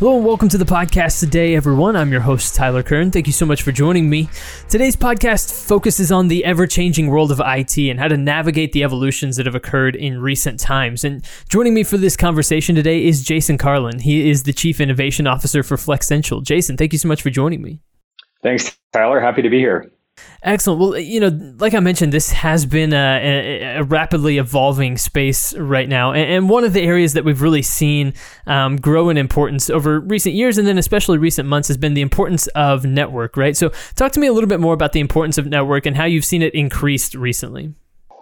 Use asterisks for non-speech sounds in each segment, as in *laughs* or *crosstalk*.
Hello and welcome to the podcast today, everyone. I'm your host, Tyler Kern. Thank you so much for joining me. Today's podcast focuses on the ever changing world of IT and how to navigate the evolutions that have occurred in recent times. And joining me for this conversation today is Jason Carolan. He is the Chief Innovation Officer for Flexential. Jason, thank you so much for joining me. Thanks, Tyler. Happy to be here. Excellent. Well, you know, like I mentioned, this has been a, a rapidly evolving space right now, and, one of the areas that we've really seen um, grow in importance over recent years, and then especially recent months, has been the importance of network. Right. So, talk to me a little bit more about the importance of network and how you've seen it increased recently.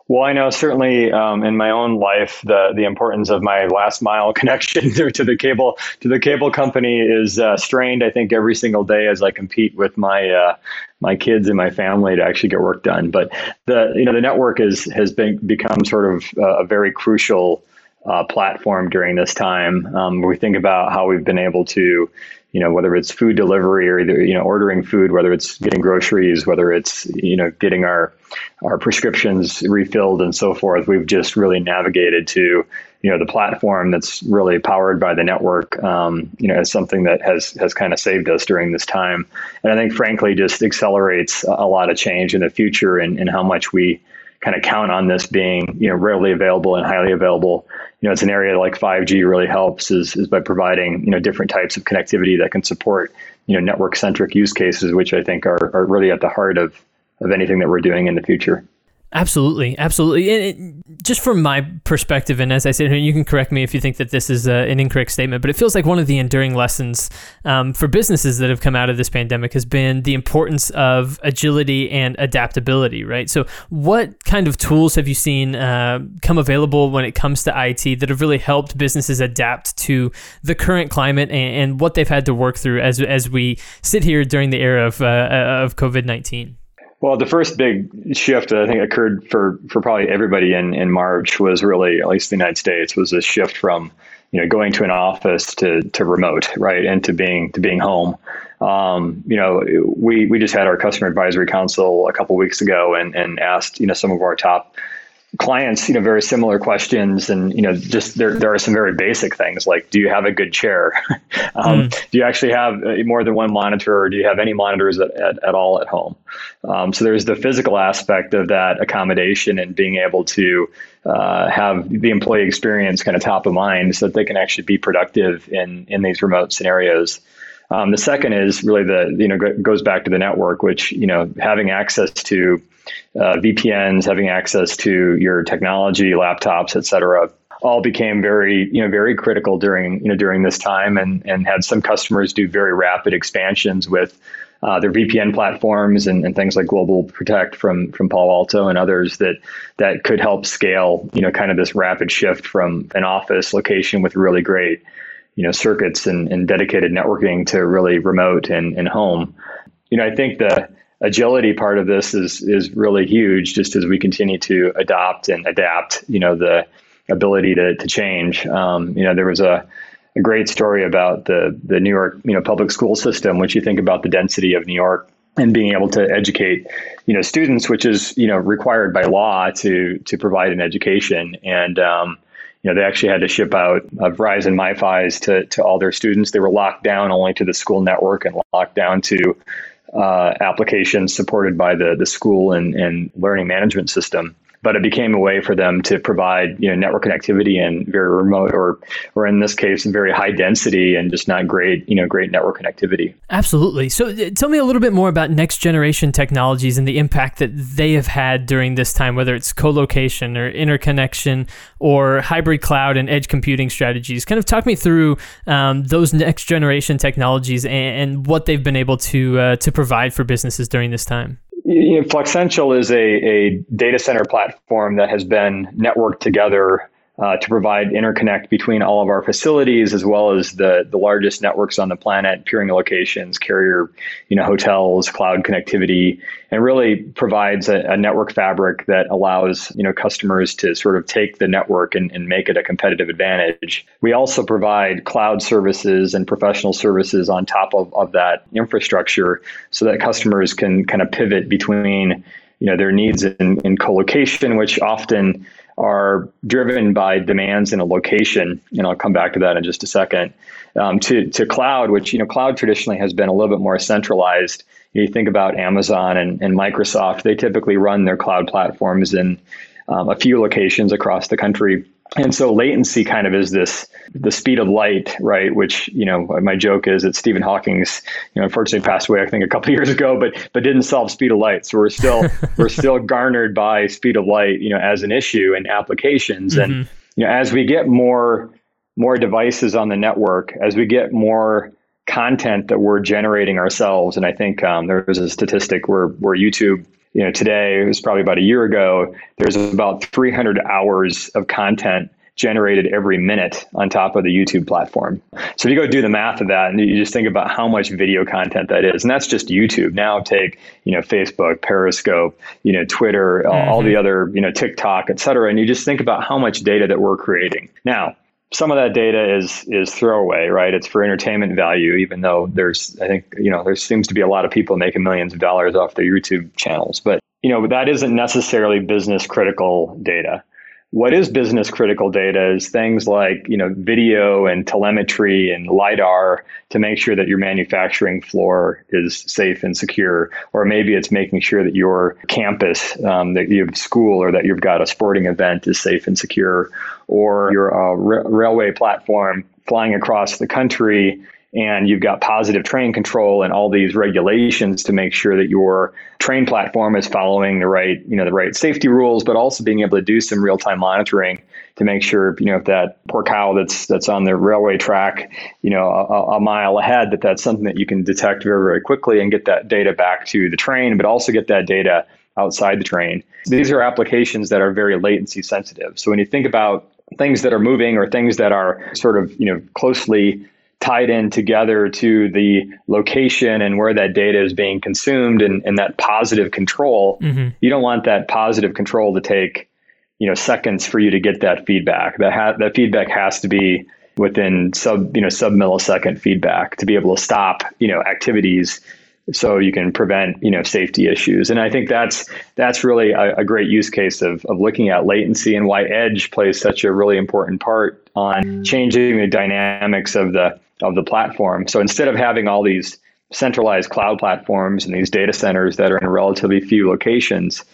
Well, I know certainly um, in my own life the the importance of my last mile *laughs* connection to the cable to the cable company is uh, strained. I think every single day as I compete with my uh, my kids and my family to actually get work done. But the you know the network is has been become sort of a very crucial uh, platform during this time. Um, we think about how we've been able to you know whether it's food delivery or either you know ordering food whether it's getting groceries whether it's you know getting our our prescriptions refilled and so forth we've just really navigated to you know the platform that's really powered by the network um, you know is something that has has kind of saved us during this time and i think frankly just accelerates a lot of change in the future and, and how much we kind of count on this being you know readily available and highly available you know it's an area like 5G really helps is, is by providing you know different types of connectivity that can support you know network centric use cases which I think are, are really at the heart of of anything that we're doing in the future. Absolutely, absolutely. And it, just from my perspective, and as I said, you can correct me if you think that this is uh, an incorrect statement, but it feels like one of the enduring lessons um, for businesses that have come out of this pandemic has been the importance of agility and adaptability. Right. So, what kind of tools have you seen uh, come available when it comes to IT that have really helped businesses adapt to the current climate and, and what they've had to work through as as we sit here during the era of uh, of COVID nineteen? Well, the first big shift that I think occurred for, for probably everybody in, in March was really, at least the United States, was a shift from you know going to an office to, to remote, right, and to being to being home. Um, you know, we we just had our customer advisory council a couple weeks ago and, and asked you know some of our top clients, you know, very similar questions, and you know, just there there are some very basic things like, do you have a good chair? *laughs* um, mm. Do you actually have uh, more than one monitor, or do you have any monitors at, at, at all at home? Um, so there's the physical aspect of that accommodation and being able to uh, have the employee experience kind of top of mind, so that they can actually be productive in in these remote scenarios. Um, the second is really the you know goes back to the network, which you know having access to uh, VPNs, having access to your technology, laptops, et cetera, all became very, you know, very critical during, you know, during this time and, and had some customers do very rapid expansions with uh, their VPN platforms and, and things like Global Protect from from Palo Alto and others that that could help scale, you know, kind of this rapid shift from an office location with really great, you know, circuits and, and dedicated networking to really remote and, and home. You know, I think the agility part of this is is really huge just as we continue to adopt and adapt you know the ability to, to change um, you know there was a, a great story about the the New York you know public school system which you think about the density of New York and being able to educate you know students which is you know required by law to to provide an education and um, you know, they actually had to ship out uh, Verizon MiFi's to, to all their students. They were locked down only to the school network and locked down to uh, applications supported by the the school and, and learning management system but it became a way for them to provide you know network connectivity and very remote or or in this case very high density and just not great you know great network connectivity. Absolutely. So uh, tell me a little bit more about next generation technologies and the impact that they have had during this time whether it's co-location or interconnection or hybrid cloud and edge computing strategies. Kind of talk me through um, those next generation technologies and, and, what they've been able to uh, to provide for businesses during this time you know, is a, a data center platform that has been networked together uh, to provide interconnect between all of our facilities as well as the, the largest networks on the planet, peering locations, carrier, you know, hotels, cloud connectivity, and really provides a, a, network fabric that allows you know customers to sort of take the network and, and make it a competitive advantage. We also provide cloud services and professional services on top of, of that infrastructure so that customers can kind of pivot between you know their needs in, in co-location, which often are driven by demands in a location, and I'll come back to that in just a second. Um, to to cloud, which you know cloud traditionally has been a little bit more centralized. You, think about Amazon and, and Microsoft; they typically run their cloud platforms in um, a few locations across the country and so latency kind of is this the speed of light right? Which you know my joke is that stephen hawking's you know unfortunately passed away i think a couple *laughs* years ago but but didn't solve speed of light. So we're still *laughs* we're still garnered by speed of light you know as an issue in applications. Mm-hmm. and you know as we get more more devices on the network as we get more content that we're generating ourselves and i think um, there was a statistic where where youtube you know, today, it was probably about a year ago, there's about 300 hours of content generated every minute on top of the YouTube platform. So if you go do the math of that and you just think about how much video content that is, and that's just YouTube. Now take, you know, Facebook, Periscope, you know, Twitter, mm-hmm. all the other, you know, TikTok, et cetera. And you just think about how much data that we're creating. Now, some of that data is is throwaway, right? It's for entertainment value, even though there's I think you know there seems to be a lot of people making millions of dollars off their YouTube channels, but you know that isn't necessarily business critical data. What is business critical data is things like you know video and telemetry and lidar to make sure that your manufacturing floor is safe and secure or maybe it's making sure that your campus um, that you have school or that you've got a sporting event is safe and secure or your uh, railway platform flying across the country and you've got positive train control and all these regulations to make sure that your train platform is following the right you know the right safety rules but also being able to do some real-time monitoring to make sure you know if that poor cow that's that's on the railway track you know a, a mile ahead that that's something that you can detect very very quickly and get that data back to the train but also get that data outside the train. These are applications that are very latency sensitive. So when you think about things that are moving or things that are sort of you know closely tied in together to the location and where that data is being consumed and, and that positive control mm-hmm. you don't want that positive control to take you know seconds for you to get that feedback that ha- that feedback has to be within sub you know sub millisecond feedback to be able to stop you know activities so you can prevent you know safety issues and i think that's that's really a, a, great use case of, of looking at latency and why edge plays such a really important part on changing the dynamics of the of the platform. So instead of having all these centralized cloud platforms and these data centers that are in relatively few locations,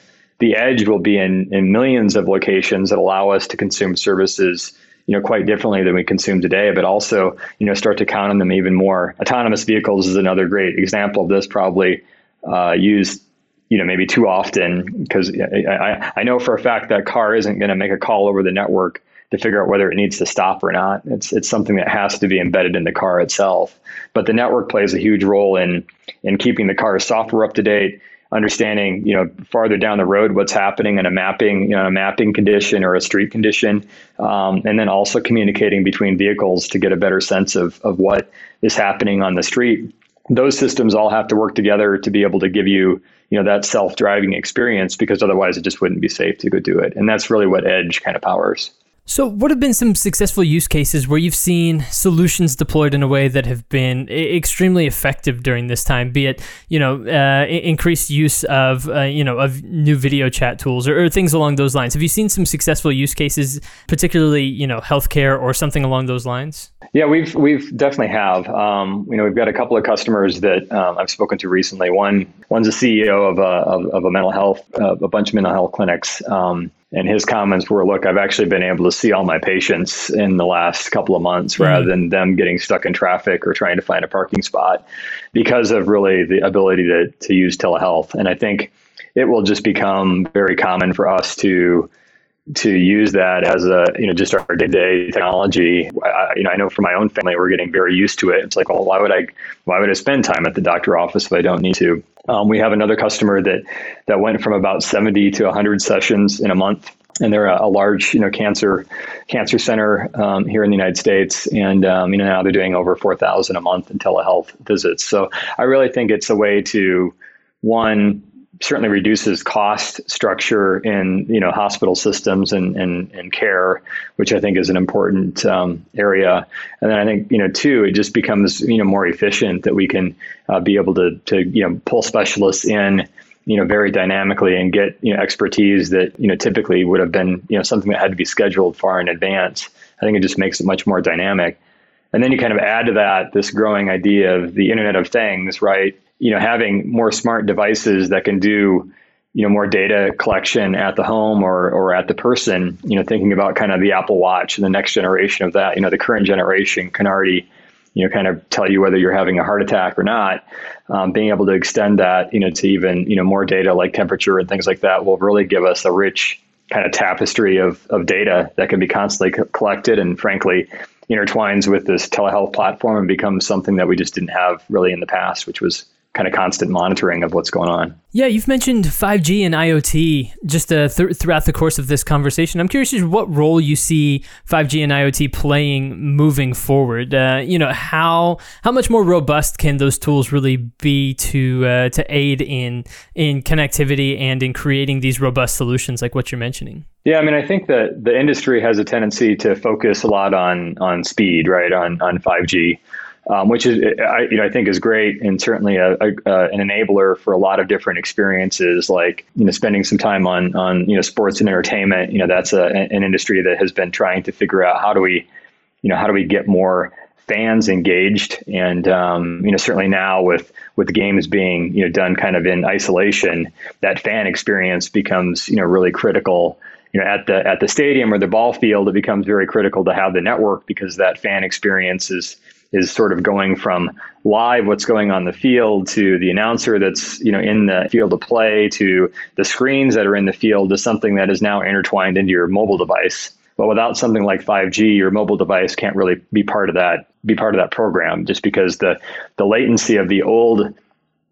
the edge will be in, in millions of locations that allow us to consume services you know quite differently than we consume today but also you know start to count on them even more autonomous vehicles is another great example of this probably uh, used you know maybe too often because I, I know for a fact that car isn't going to make a call over the network to figure out whether it needs to stop or not. It's it's something that has to be embedded in the car itself. But the network plays a huge role in in keeping the car's software up to date, understanding you know farther down the road what's happening in a mapping you know a mapping condition or a street condition, um, and then also communicating between vehicles to get a better sense of of what is happening on the street. Those systems all have to work together to be able to give you you know that self-driving experience because otherwise it just wouldn't be safe to go do it. And that's really what edge kind of powers so, what have been some successful use cases where you've seen solutions deployed in a way that have been extremely effective during this time? Be it, you know, uh, increased use of, uh, you know, of new video chat tools or, or, things along those lines. Have you seen some successful use cases, particularly, you know, healthcare or something along those lines? Yeah, we've we've definitely have. Um, you know, we've got a couple of customers that um, I've spoken to recently. One one's a CEO of a of, of a mental health, uh, a bunch of mental health clinics. Um, and his comments were, "Look, I've actually been able to see all my patients in the last couple of months, mm-hmm. rather than them getting stuck in traffic or trying to find a parking spot, because of really the ability to to use telehealth." And I think it will just become very common for us to to use that as a you know just our day-to-day technology. I, you know i know for my own family we're getting very used to it. It's like well why would i why would i spend time at the doctor office if i don't need to? Um, we have another customer that that went from about 70 to 100 sessions in a month and they're a, a, large, you know, cancer cancer center um, here in the United States, and um, you know now they're doing over four thousand a month in telehealth visits. So I really think it's a way to one certainly reduces cost structure in you know hospital systems and, and, and care, which I think is an important um, area. And then I think you know two, it just becomes you know more efficient that we can uh, be able to to you know pull specialists in you know very dynamically and get you know expertise that you know typically would have been you know something that had to be scheduled far in advance. I think it just makes it much more dynamic. And then you kind of add to that this growing idea of the Internet of Things, right? You know, having more smart devices that can do you know more data collection at the home or or at the person you know thinking about kind of the apple watch and the next generation of that you know the current generation can already you know, kind of tell you whether you're having a heart attack or not. Um, being able to extend that, you know, to even you know more data like temperature and things like that will really give us a rich kind of tapestry of of data that can be constantly co- collected and, frankly, intertwines with this telehealth platform and becomes something that we just didn't have really in the past, which was kind of constant monitoring of what's going on. Yeah, you've mentioned 5G and IoT just uh, th- throughout the course of this conversation. I'm curious what role you see 5G and IoT playing moving forward. Uh, you know, how how much more robust can those tools really be to uh, to aid in in connectivity and in creating these robust solutions like what you're mentioning? Yeah, I mean, I think that the industry has a tendency to focus a lot on on speed, right? On on 5G um, which is I, you know I think is great and certainly a, a, uh, an enabler for a lot of different experiences like you know spending some time on on you know sports and entertainment. You know that's a, an industry that has been trying to figure out how do we you know how do we get more fans engaged. And um, you know certainly now with with games being you know done kind of in isolation that fan experience becomes you know really critical. You know at the at the stadium or the ball field it becomes very critical to have the network because that fan experience is is sort of going from live what's going on the field to the announcer that's you know in the field of play to the screens that are in the field to something that is now intertwined into your mobile device. But without something like 5G, your mobile device can't really be part of that be part of that program just because the the latency of the old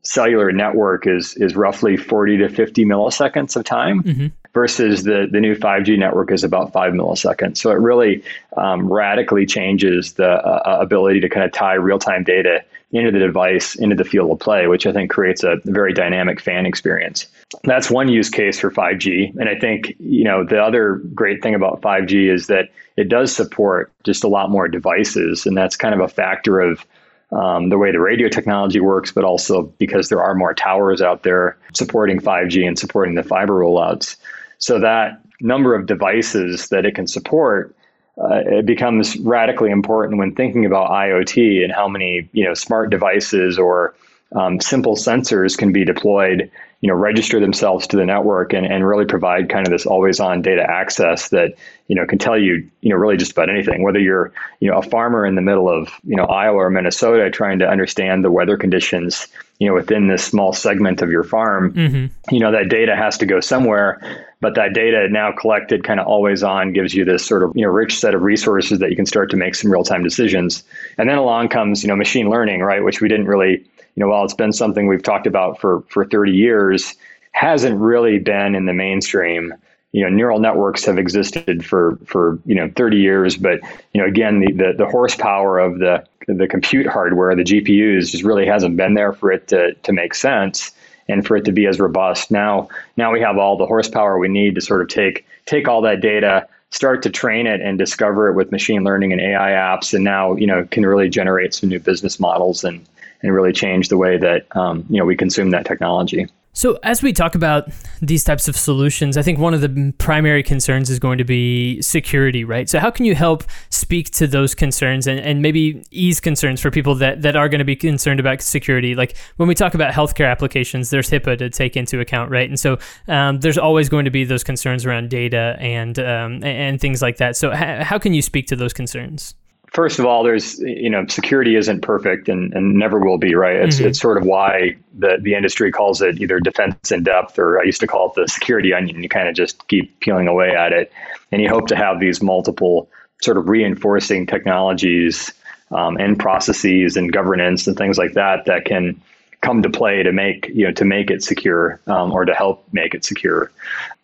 cellular network is is roughly 40 to 50 milliseconds of time. Mm-hmm versus the, the new 5G network is about five milliseconds. So it really um, radically changes the uh, uh, ability to kind of tie real time data into the device, into the field of play, which I think creates a very dynamic fan experience. That's one use case for 5G. And I think, you know, the other great thing about 5G is that it does support just a lot more devices. And that's kind of a factor of um, the way the radio technology works, but also because there are more towers out there supporting 5G and supporting the fiber rollouts. So that number of devices that it can support uh, it becomes radically important when thinking about IoT and how many you know smart devices or um, simple sensors can be deployed, you know, register themselves to the network and, and really provide kind of this always on data access that, you know, can tell you, you know, really just about anything, whether you're, you know, a farmer in the middle of, you know, Iowa or Minnesota trying to understand the weather conditions, you know, within this small segment of your farm, mm-hmm. you know, that data has to go somewhere. But that data now collected kind of always on gives you this sort of, you know, rich set of resources that you can start to make some real time decisions. And then along comes, you know, machine learning, right? Which we didn't really you know, while it's been something we've talked about for for 30 years, hasn't really been in the mainstream. You know, neural networks have existed for for you know 30 years, but you know, again, the the, the horsepower of the the compute hardware, the GPUs, just really hasn't been there for it to to make sense and for it to be as robust. Now, now we have all the horsepower we need to sort of take take all that data, start to train it and discover it with machine learning and AI apps, and now you know can really generate some new business models and and really change the way that um, you know we consume that technology. So, as we talk about these types of solutions, I think one of the primary concerns is going to be security, right? So, how can you help speak to those concerns and, and maybe ease concerns for people that, that are going to be concerned about security? Like when we talk about healthcare applications, there's HIPAA to take into account, right? And so, um, there's always going to be those concerns around data and um, and things like that. So, how can you speak to those concerns? First of all, there's you know security isn't perfect and, and never will be right. It's mm-hmm. it's sort of why the the industry calls it either defense in depth or I used to call it the security onion. You kind of just keep peeling away at it, and you hope to have these multiple sort of reinforcing technologies um, and processes and governance and things like that that can come to play to make you know to make it secure um, or to help make it secure.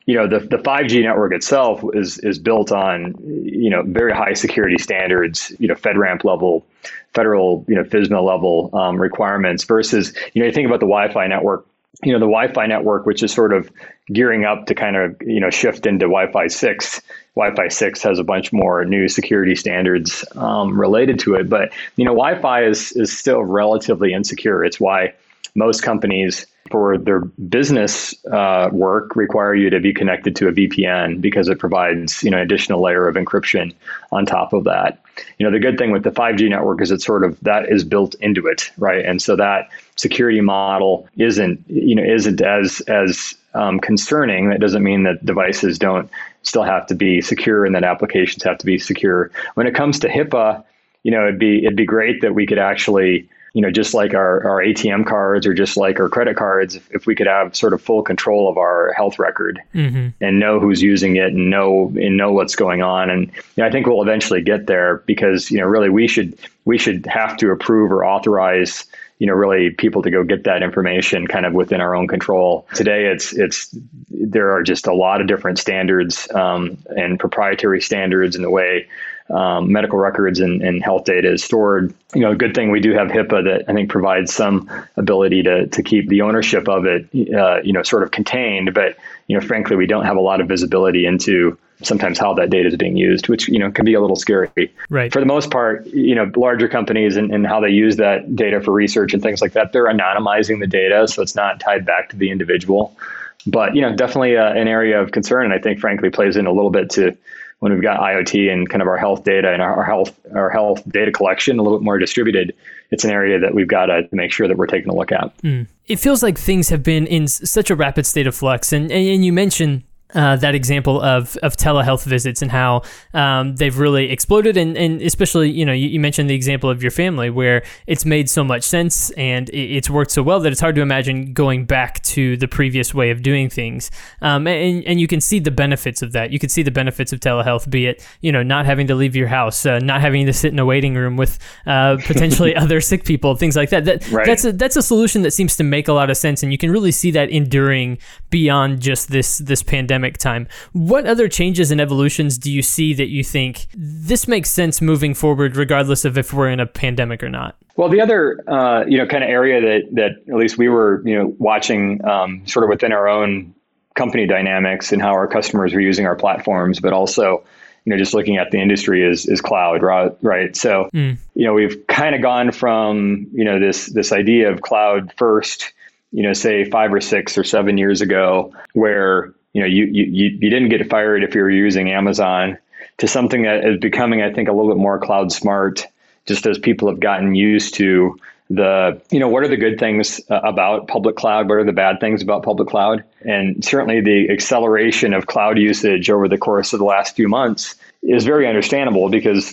You know, the, the 5G network itself is is built on you know very high security standards, you know, FedRAMP level, federal you know FISMA level um, requirements versus you know you think about the Wi-Fi network you know the Wi-Fi network, which is sort of gearing up to kind of you know shift into Wi-Fi six. Wi-Fi six has a bunch more new security standards um, related to it, but you know Wi-Fi is is still relatively insecure. It's why most companies for their business uh, work require you to be connected to a VPN because it provides you know an additional layer of encryption on top of that. You know the good thing with the 5G network is it's sort of that is built into it, right? And so that security model isn't you know isn't as as um, concerning. That doesn't mean that devices don't still have to be secure and that applications have to be secure. When it comes to HIPAA, you know it'd be it'd be great that we could actually you know, just like our, our ATM cards or just like our credit cards, if, if we could have sort of full control of our health record mm-hmm. and know who's using it and know and know what's going on. And you know, I think we'll eventually get there because, you know, really we should we should have to approve or authorize you know really people to go get that information kind of within our own control today it's it's there are just a lot of different standards um, and proprietary standards in the way um, medical records and, and, health data is stored. You know, a good thing we do have HIPAA that I think provides some ability to, to keep the ownership of it, uh, you know, sort of contained. But, you know, frankly, we don't have a lot of visibility into sometimes how that data is being used, which, you know, can be a little scary. Right. For the most part, you know, larger companies and, and how they use that data for research and things like that, they're anonymizing the data. So it's not tied back to the individual. But, you know, definitely uh, an area of concern. And I think, frankly, plays in a little bit to when we've got IoT and kind of our health data and our, health our health data collection a little bit more distributed, it's an area that we've got to make sure that we're taking a look at. Mm. It feels like things have been in such a rapid state of flux, and and, and you mentioned uh, that example of, of telehealth visits and how um, they've really exploded. And, and especially you know you, you, mentioned the example of your family where it's made so much sense and it, it's worked so well that it's hard to imagine going back to the previous way of doing things. Um, and, and you can see the benefits of that. You can see the benefits of telehealth be it you know not having to leave your house uh, not having to sit in a waiting room with uh, *laughs* potentially other sick people things like that, that right. that's a, that's a solution that seems to make a lot of sense. And you can really see that enduring beyond just this this pandemic pandemic time. What other changes and evolutions do you see that you think this makes sense moving forward, regardless of if we're in a pandemic or not? Well, the other uh, you know kind of area that that at least we were you know watching um, sort of within our own company dynamics and how our customers were using our platforms, but also you know just looking at the industry is is cloud right right so mm. you know we've kind of gone from you know this this idea of cloud first you know say five or six or seven years ago where you know, you, you, you didn't get fired if you were using Amazon to something that is becoming, I think, a little bit more cloud smart, just as people have gotten used to the, you know, what are the good things uh, about public cloud? What are the bad things about public cloud? And certainly the acceleration of cloud usage over the course of the last few months is very understandable because,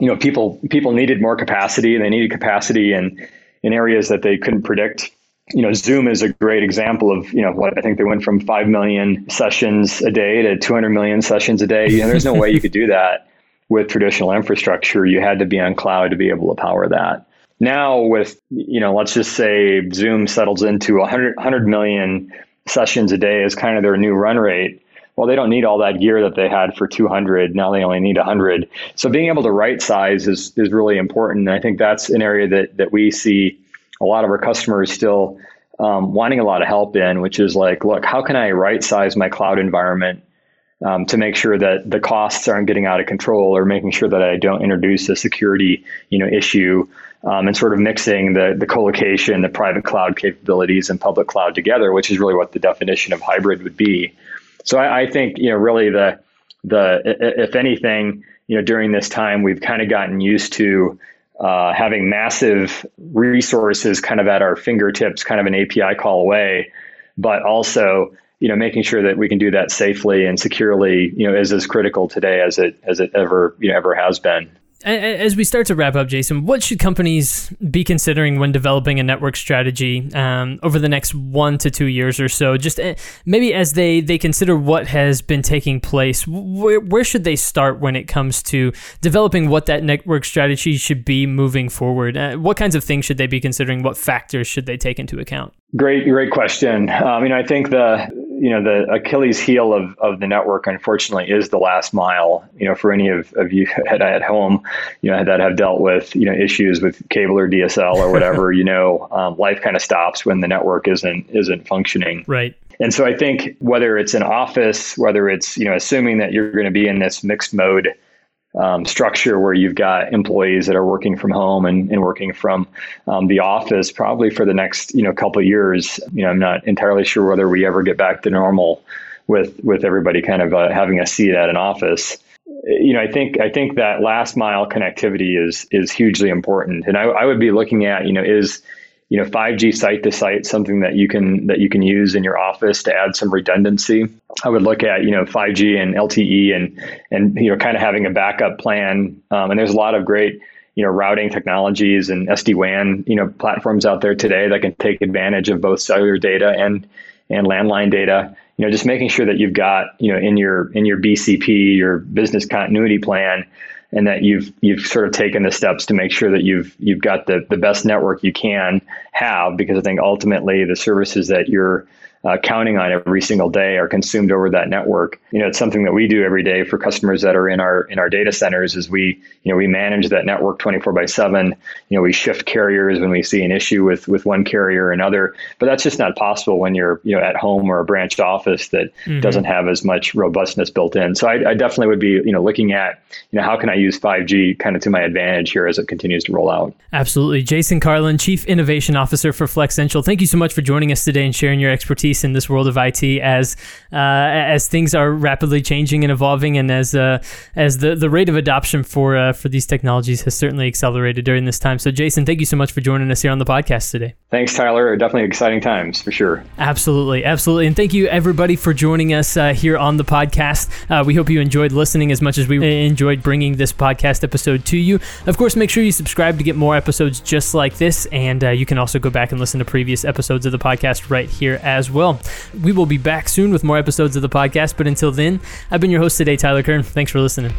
you know, people, people needed more capacity and they needed capacity in, in areas that they couldn't predict you know, Zoom is a great example of, you know, what I think they went from 5 million sessions a day to 200 million sessions a day. You know, there's no way you could do *laughs* that with traditional infrastructure. You had to be on cloud to be able to power that. Now with, you know, let's just say Zoom settles into 100, 100 million sessions a day as kind of their new run rate. Well, they don't need all that gear that they had for 200. Now they only need 100. So being able to right size is, is really important. And I think that's an area that, that we see a lot of our customers still um, wanting a lot of help in, which is like, look, how can I right size my cloud environment um, to make sure that the costs aren't getting out of control, or making sure that I don't introduce a security, you know, issue, um, and sort of mixing the the colocation, the private cloud capabilities, and public cloud together, which is really what the definition of hybrid would be. So I, I think you know really the the if anything, you know, during this time we've kind of gotten used to uh, having massive resources kind of at our fingertips, kind of an API call away, but also you know making sure that we can do that safely and securely, you know, is as critical today as it as it ever you know ever has been. As we start to wrap up, Jason, what should companies be considering when developing a network strategy um, over the next one to two years or so? Just uh, maybe as they, they consider what has been taking place, where, where should they start when it comes to developing what that network strategy should be moving forward? Uh, what kinds of things should they be considering? What factors should they take into account? Great, great question. Um, you know, I think the you know the Achilles heel of, of the network, unfortunately, is the last mile. You know, for any of, of you *laughs* at, at home, you know that have dealt with you know issues with cable or DSL or whatever, *laughs* you know, um, life kind of stops when the network isn't isn't functioning. Right. And so I think whether it's an office, whether it's you know assuming that you're going to be in this mixed mode um, structure where you've got employees that are working from home and, and working from um, the office probably for the next you know couple of years. You know, I'm not entirely sure whether we ever get back to normal with with everybody kind of uh, having a seat at an office. You know, I think I think that last mile connectivity is is hugely important, and I, I would be looking at you know is you know 5G site to site something that you can that you can use in your office to add some redundancy. I would look at you know 5G and LTE and and you know kind of having a backup plan. Um, and there's a lot of great you know routing technologies and SD WAN you know platforms out there today that can take advantage of both cellular data and and landline data. You know, just making sure that you've got you know in your in your BCP your business continuity plan and that you've you've sort of taken the steps to make sure that you've you've got the the best network you can have because I think ultimately the services that you're uh, counting on every single day are consumed over that network. You know, it's something that we do every day for customers that are in our in our data centers. Is we you know we manage that network 24 by 7. You know, we shift carriers when we see an issue with with one carrier or another. But that's just not possible when you're you know at home or a branched office that mm-hmm. doesn't have as much robustness built in. So I, I definitely would be you know looking at you know how can I use 5G kind of to my advantage here as it continues to roll out. Absolutely, Jason Carolan, Chief Innovation Officer for Flexential. Thank you so much for joining us today and sharing your expertise in this world of IT as uh, as things are rapidly changing and evolving, and as uh, as the, the rate of adoption for uh, for these technologies has certainly accelerated during this time. So, Jason, thank you so much for joining us here on the podcast today. Thanks, Tyler. Definitely exciting times for sure. Absolutely, absolutely, and thank you everybody for joining us uh, here on the podcast. Uh, we hope you enjoyed listening as much as we enjoyed bringing this podcast episode to you. Of course, make sure you subscribe to get more episodes just like this, and uh, you can also go back and listen to previous episodes of the podcast right here as well well. We will be back soon with more episodes of the podcast, but until then, I've been your host today, Tyler Kern. Thanks for listening.